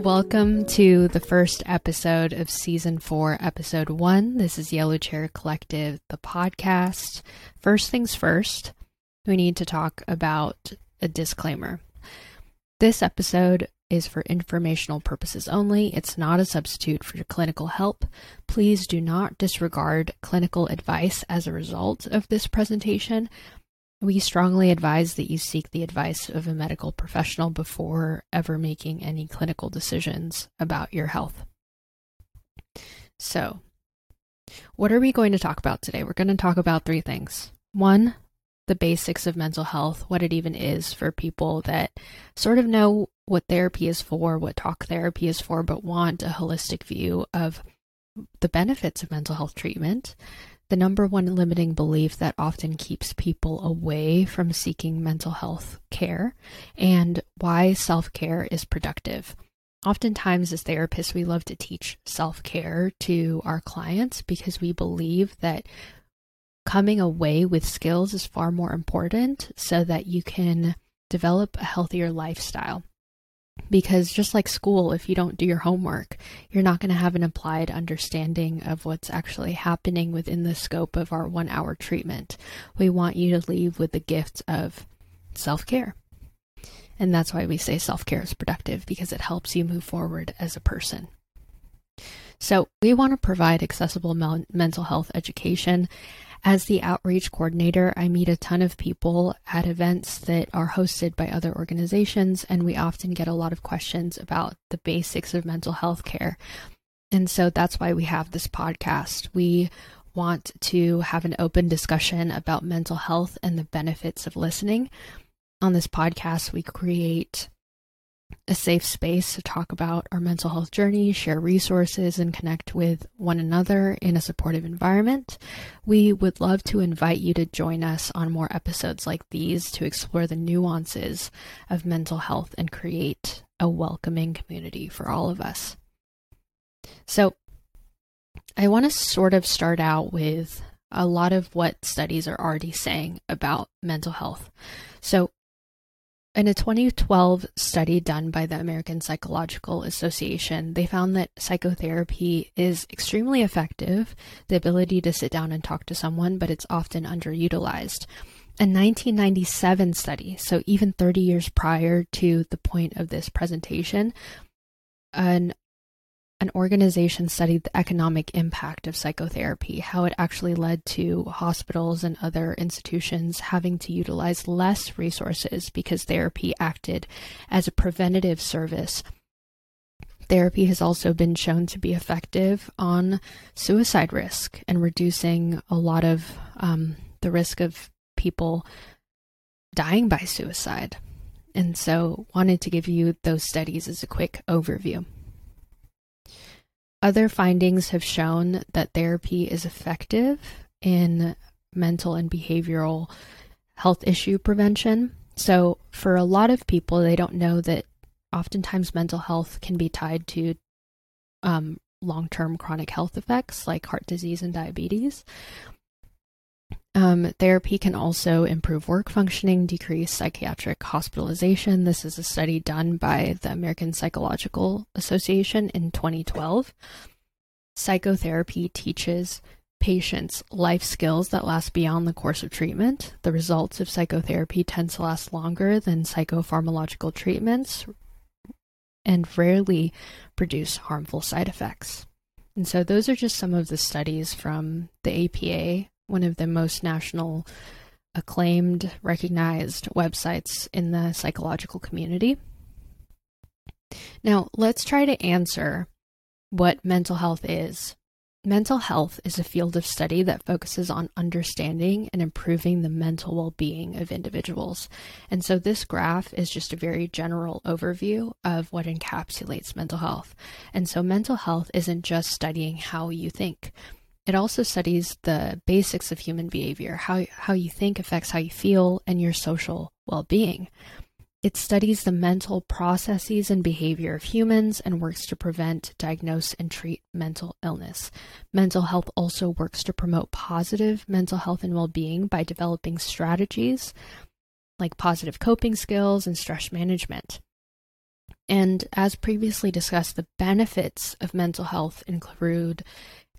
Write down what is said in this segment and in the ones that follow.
Welcome to the first episode of season four, episode one. This is Yellow Chair Collective, the podcast. First things first, we need to talk about a disclaimer. This episode is for informational purposes only. It's not a substitute for your clinical help. Please do not disregard clinical advice as a result of this presentation. We strongly advise that you seek the advice of a medical professional before ever making any clinical decisions about your health. So, what are we going to talk about today? We're going to talk about three things. One, the basics of mental health, what it even is for people that sort of know what therapy is for, what talk therapy is for, but want a holistic view of the benefits of mental health treatment. The number one limiting belief that often keeps people away from seeking mental health care, and why self care is productive. Oftentimes, as therapists, we love to teach self care to our clients because we believe that coming away with skills is far more important so that you can develop a healthier lifestyle. Because just like school, if you don't do your homework, you're not going to have an applied understanding of what's actually happening within the scope of our one hour treatment. We want you to leave with the gift of self care. And that's why we say self care is productive because it helps you move forward as a person. So, we want to provide accessible mental health education as the outreach coordinator, I meet a ton of people at events that are hosted by other organizations, and we often get a lot of questions about the basics of mental health care. And so that's why we have this podcast. We want to have an open discussion about mental health and the benefits of listening. On this podcast, we create a safe space to talk about our mental health journey, share resources, and connect with one another in a supportive environment. We would love to invite you to join us on more episodes like these to explore the nuances of mental health and create a welcoming community for all of us. So, I want to sort of start out with a lot of what studies are already saying about mental health. So, in a 2012 study done by the American Psychological Association, they found that psychotherapy is extremely effective, the ability to sit down and talk to someone, but it's often underutilized. A 1997 study, so even 30 years prior to the point of this presentation, an an organization studied the economic impact of psychotherapy, how it actually led to hospitals and other institutions having to utilize less resources because therapy acted as a preventative service. Therapy has also been shown to be effective on suicide risk and reducing a lot of um, the risk of people dying by suicide. And so, wanted to give you those studies as a quick overview. Other findings have shown that therapy is effective in mental and behavioral health issue prevention. So, for a lot of people, they don't know that oftentimes mental health can be tied to um, long term chronic health effects like heart disease and diabetes. Um, therapy can also improve work functioning, decrease psychiatric hospitalization. This is a study done by the American Psychological Association in 2012. Psychotherapy teaches patients life skills that last beyond the course of treatment. The results of psychotherapy tend to last longer than psychopharmacological treatments and rarely produce harmful side effects. And so, those are just some of the studies from the APA one of the most national acclaimed, recognized websites in the psychological community. Now, let's try to answer what mental health is. Mental health is a field of study that focuses on understanding and improving the mental well being of individuals. And so, this graph is just a very general overview of what encapsulates mental health. And so, mental health isn't just studying how you think, it also studies the basics of human behavior, how, how you think affects how you feel, and your social well being. It studies the mental processes and behavior of humans and works to prevent, diagnose, and treat mental illness. Mental health also works to promote positive mental health and well being by developing strategies like positive coping skills and stress management. And as previously discussed, the benefits of mental health include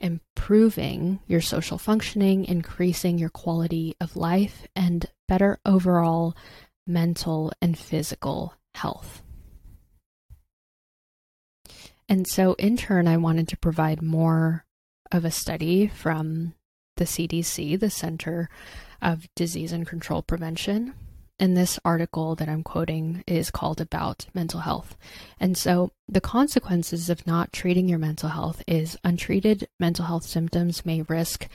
improving your social functioning, increasing your quality of life, and better overall mental and physical health. And so, in turn, I wanted to provide more of a study from the CDC, the Center of Disease and Control Prevention. And this article that I'm quoting is called About Mental Health. And so, the consequences of not treating your mental health is untreated mental health symptoms may risk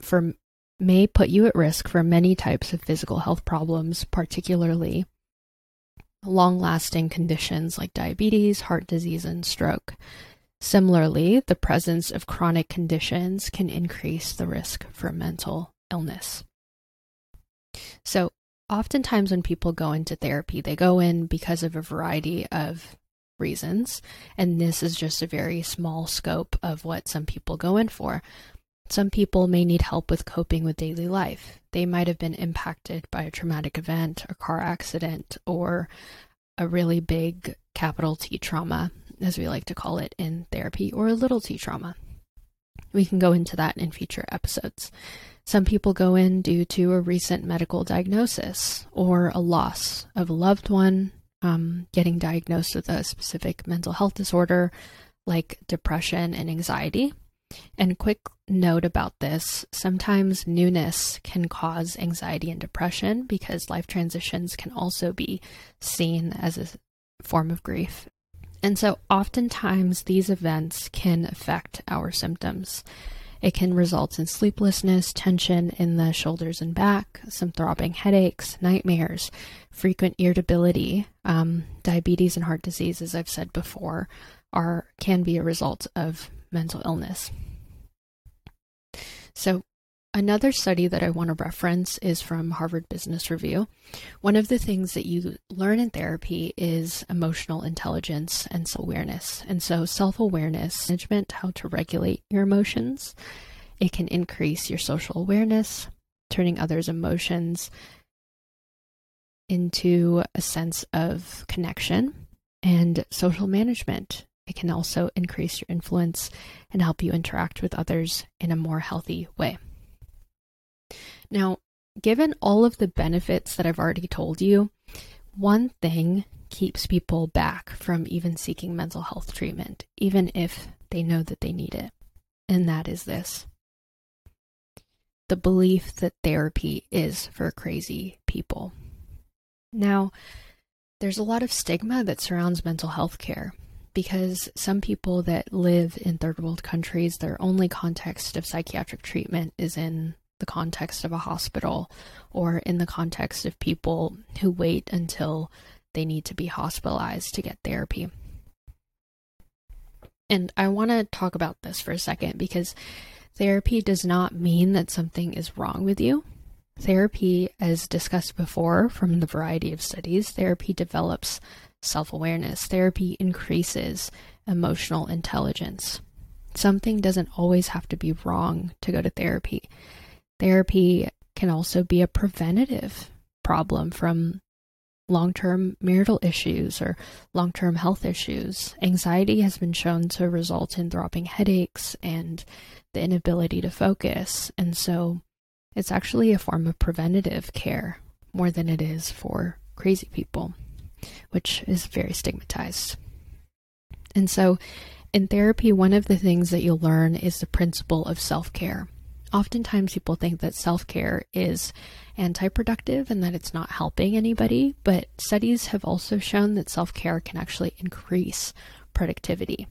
for may put you at risk for many types of physical health problems, particularly long lasting conditions like diabetes, heart disease, and stroke. Similarly, the presence of chronic conditions can increase the risk for mental illness. So, oftentimes when people go into therapy, they go in because of a variety of reasons, and this is just a very small scope of what some people go in for. Some people may need help with coping with daily life. They might have been impacted by a traumatic event, a car accident, or a really big capital T trauma, as we like to call it in therapy, or a little t trauma. We can go into that in future episodes. Some people go in due to a recent medical diagnosis or a loss of a loved one, um, getting diagnosed with a specific mental health disorder like depression and anxiety. And quick note about this sometimes newness can cause anxiety and depression because life transitions can also be seen as a form of grief. And so, oftentimes, these events can affect our symptoms. It can result in sleeplessness, tension in the shoulders and back, some throbbing headaches, nightmares, frequent irritability, um, diabetes, and heart disease, as I've said before, are can be a result of mental illness. So, another study that I want to reference is from Harvard Business Review. One of the things that you learn in therapy is emotional intelligence and self awareness. And so, self awareness, management, how to regulate your emotions, it can increase your social awareness, turning others' emotions into a sense of connection and social management it can also increase your influence and help you interact with others in a more healthy way. Now, given all of the benefits that I've already told you, one thing keeps people back from even seeking mental health treatment, even if they know that they need it. And that is this the belief that therapy is for crazy people. Now, there's a lot of stigma that surrounds mental health care because some people that live in third world countries, their only context of psychiatric treatment is in the context of a hospital or in the context of people who wait until they need to be hospitalized to get therapy. And I want to talk about this for a second because therapy does not mean that something is wrong with you. Therapy, as discussed before from the variety of studies, therapy develops self awareness. Therapy increases emotional intelligence. Something doesn't always have to be wrong to go to therapy. Therapy can also be a preventative problem from long term marital issues or long term health issues. Anxiety has been shown to result in throbbing headaches and the inability to focus. And so it's actually a form of preventative care more than it is for crazy people which is very stigmatized. And so, in therapy, one of the things that you'll learn is the principle of self care. Oftentimes, people think that self care is anti productive and that it's not helping anybody, but studies have also shown that self care can actually increase productivity.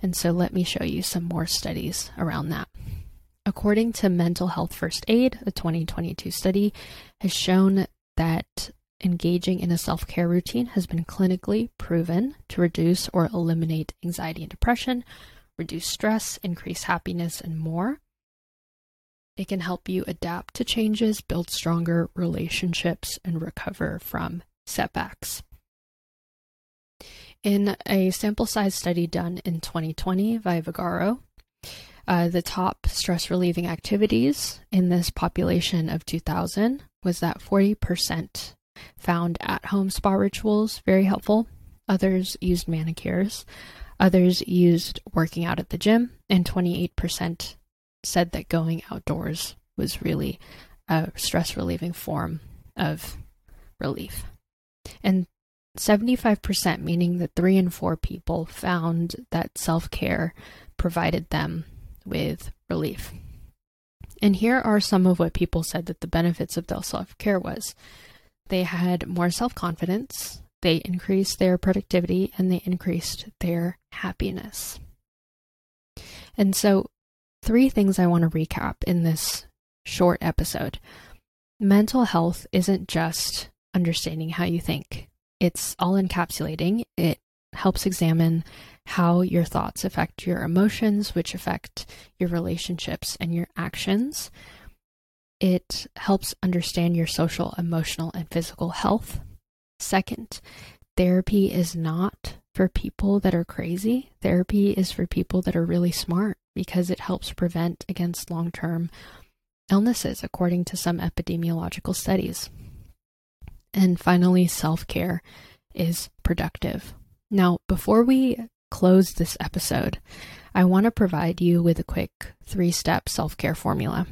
And so, let me show you some more studies around that. According to Mental Health First Aid, a 2022 study has shown that engaging in a self care routine has been clinically proven to reduce or eliminate anxiety and depression, reduce stress, increase happiness, and more. It can help you adapt to changes, build stronger relationships, and recover from setbacks. In a sample size study done in 2020 by Vagaro, uh, the top stress relieving activities in this population of 2000 was that 40% found at home spa rituals very helpful. others used manicures, others used working out at the gym, and 28% said that going outdoors was really a stress relieving form of relief. And 75%, meaning that three in four people found that self care provided them with relief. And here are some of what people said that the benefits of their self care was. They had more self confidence, they increased their productivity, and they increased their happiness. And so, three things I want to recap in this short episode. Mental health isn't just understanding how you think, it's all encapsulating. It helps examine how your thoughts affect your emotions, which affect your relationships and your actions. It helps understand your social, emotional, and physical health. Second, therapy is not for people that are crazy. Therapy is for people that are really smart because it helps prevent against long term illnesses, according to some epidemiological studies. And finally, self care is productive. Now, before we close this episode, I want to provide you with a quick three step self care formula.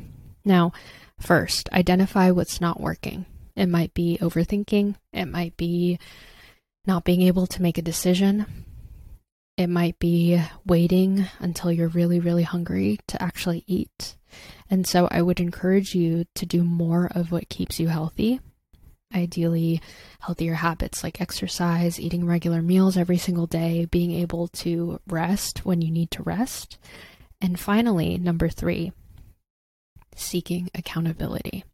Now, first, identify what's not working. It might be overthinking, it might be not being able to make a decision, it might be waiting until you're really, really hungry to actually eat. And so I would encourage you to do more of what keeps you healthy ideally healthier habits like exercise, eating regular meals every single day, being able to rest when you need to rest. And finally, number three, seeking accountability.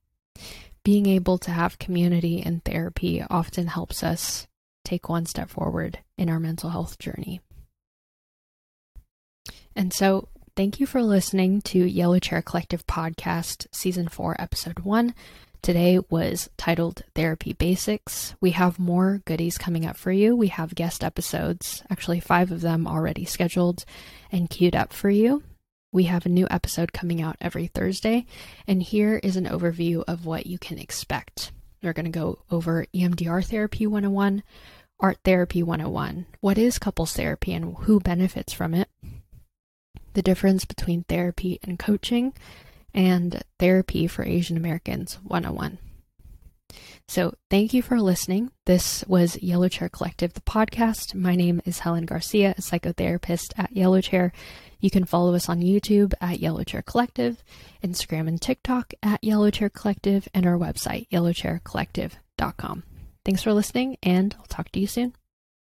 Being able to have community and therapy often helps us take one step forward in our mental health journey. And so, thank you for listening to Yellow Chair Collective Podcast, Season 4, Episode 1. Today was titled Therapy Basics. We have more goodies coming up for you. We have guest episodes, actually, five of them already scheduled and queued up for you. We have a new episode coming out every Thursday, and here is an overview of what you can expect. We're going to go over EMDR Therapy 101, Art Therapy 101, what is couples therapy and who benefits from it, the difference between therapy and coaching, and Therapy for Asian Americans 101. So, thank you for listening. This was Yellow Chair Collective, the podcast. My name is Helen Garcia, a psychotherapist at Yellow Chair. You can follow us on YouTube at Yellow Chair Collective, Instagram and TikTok at Yellow Chair Collective, and our website, yellowchaircollective.com. Thanks for listening, and I'll talk to you soon.